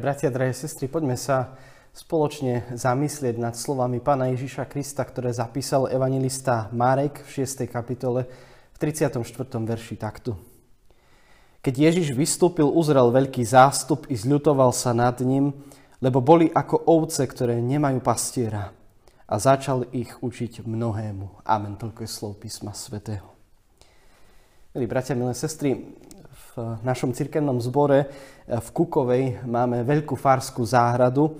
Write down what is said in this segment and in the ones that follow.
Bratia, drahé sestry, poďme sa spoločne zamyslieť nad slovami pána Ježiša Krista, ktoré zapísal evangelista Marek v 6. kapitole v 34. verši takto. Keď Ježiš vystúpil, uzrel veľký zástup i zľutoval sa nad ním, lebo boli ako ovce, ktoré nemajú pastiera a začal ich učiť mnohému. Amen. Toľko je slov písma svätého. Milí bratia, milé sestry, v našom cirkevnom zbore eh, v Kukovej máme veľkú farskú záhradu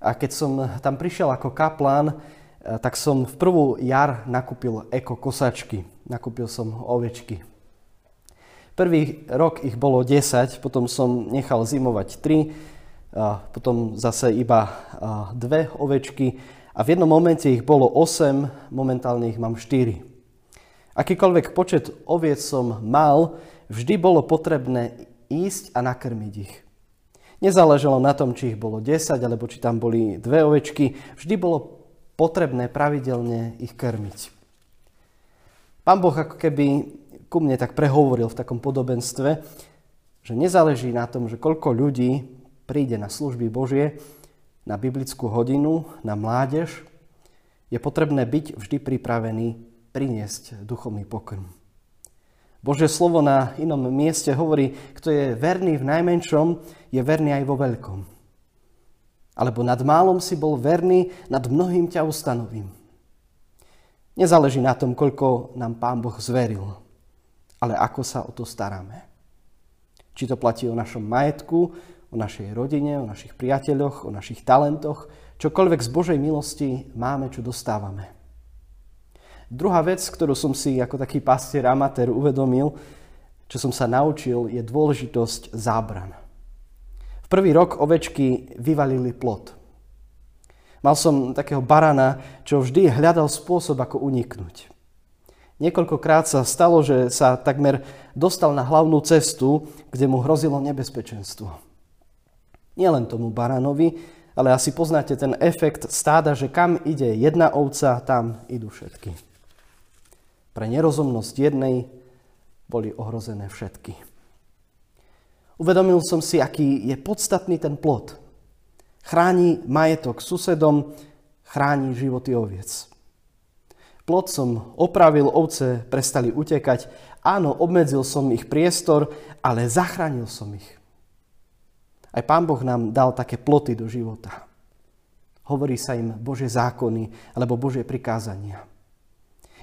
a keď som tam prišiel ako kaplán, eh, tak som v prvú jar nakúpil eko kosačky. Nakúpil som ovečky. Prvý rok ich bolo 10, potom som nechal zimovať 3, potom zase iba dve ovečky a v jednom momente ich bolo 8, momentálne ich mám 4. Akýkoľvek počet oviec som mal, vždy bolo potrebné ísť a nakrmiť ich. Nezáležalo na tom, či ich bolo 10 alebo či tam boli dve ovečky, vždy bolo potrebné pravidelne ich krmiť. Pán Boh ako keby ku mne tak prehovoril v takom podobenstve, že nezáleží na tom, že koľko ľudí príde na služby Božie, na biblickú hodinu, na mládež, je potrebné byť vždy pripravený priniesť duchovný pokrm. Bože slovo na inom mieste hovorí, kto je verný v najmenšom, je verný aj vo veľkom. Alebo nad málom si bol verný, nad mnohým ťa ustanovím. Nezáleží na tom, koľko nám Pán Boh zveril, ale ako sa o to staráme. Či to platí o našom majetku, o našej rodine, o našich priateľoch, o našich talentoch, čokoľvek z Božej milosti máme, čo dostávame. Druhá vec, ktorú som si ako taký pastier amatér uvedomil, čo som sa naučil, je dôležitosť zábran. V prvý rok ovečky vyvalili plot. Mal som takého barana, čo vždy hľadal spôsob, ako uniknúť. Niekoľkokrát sa stalo, že sa takmer dostal na hlavnú cestu, kde mu hrozilo nebezpečenstvo. Nielen tomu baranovi, ale asi poznáte ten efekt stáda, že kam ide jedna ovca, tam idú všetky. Pre nerozumnosť jednej boli ohrozené všetky. Uvedomil som si, aký je podstatný ten plot. Chráni majetok susedom, chráni životy oviec. Plot som opravil, ovce prestali utekať. Áno, obmedzil som ich priestor, ale zachránil som ich. Aj Pán Boh nám dal také ploty do života. Hovorí sa im Bože zákony alebo Bože prikázania.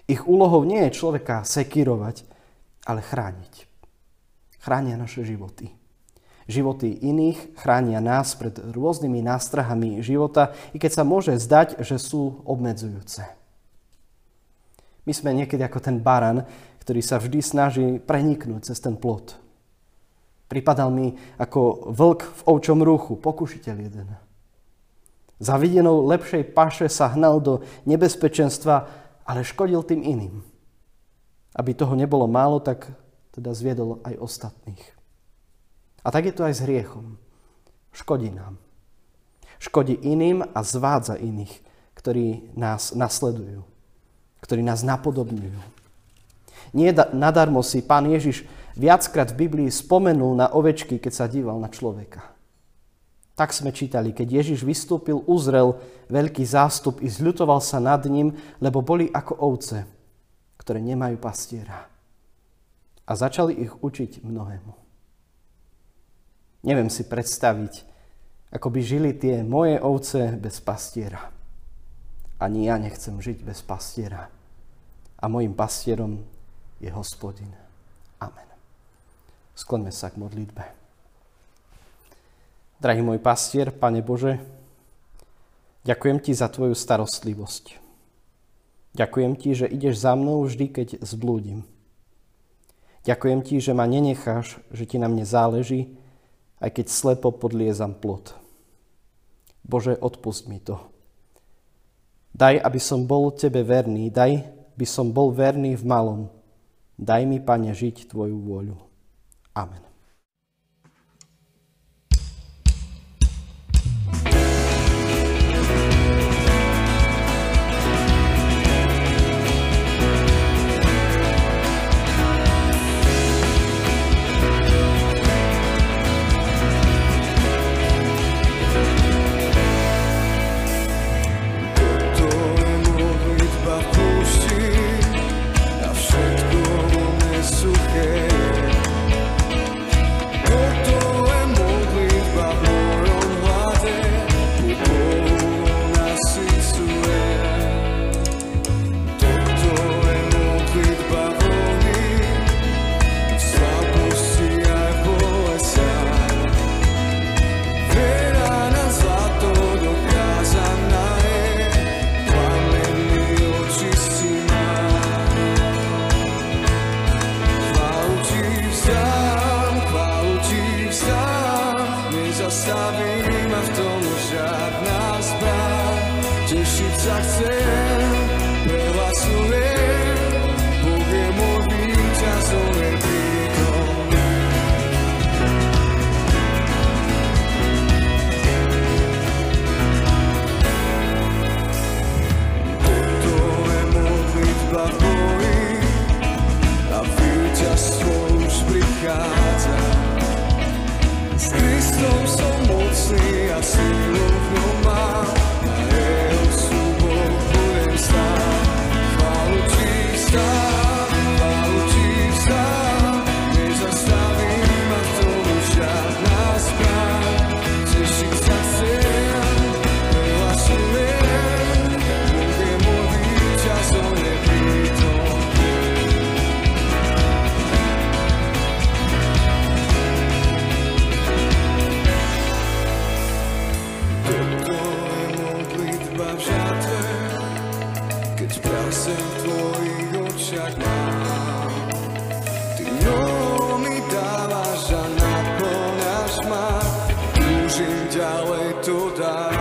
Ich úlohou nie je človeka sekirovať, ale chrániť. Chránia naše životy. Životy iných chránia nás pred rôznymi nástrahami života, i keď sa môže zdať, že sú obmedzujúce. My sme niekedy ako ten baran, ktorý sa vždy snaží preniknúť cez ten plot. Pripadal mi ako vlk v ovčom ruchu, pokušiteľ jeden. Za videnou lepšej paše sa hnal do nebezpečenstva ale škodil tým iným. Aby toho nebolo málo, tak teda zviedol aj ostatných. A tak je to aj s hriechom. Škodí nám. Škodí iným a zvádza iných, ktorí nás nasledujú, ktorí nás napodobňujú. Nie nadarmo si pán Ježiš viackrát v Biblii spomenul na ovečky, keď sa díval na človeka. Tak sme čítali, keď Ježiš vystúpil, uzrel veľký zástup i zľutoval sa nad ním, lebo boli ako ovce, ktoré nemajú pastiera. A začali ich učiť mnohému. Neviem si predstaviť, ako by žili tie moje ovce bez pastiera. Ani ja nechcem žiť bez pastiera. A mojim pastierom je hospodin. Amen. Skloňme sa k modlitbe. Drahý môj pastier, Pane Bože, ďakujem Ti za Tvoju starostlivosť. Ďakujem Ti, že ideš za mnou vždy, keď zblúdim. Ďakujem Ti, že ma nenecháš, že Ti na mne záleží, aj keď slepo podliezam plot. Bože, odpust mi to. Daj, aby som bol Tebe verný, daj, by som bol verný v malom. Daj mi, Pane, žiť Tvoju vôľu. Amen. kráľovstvo už prichádza. S Kristom som mocný a sílu v ňom mám. toda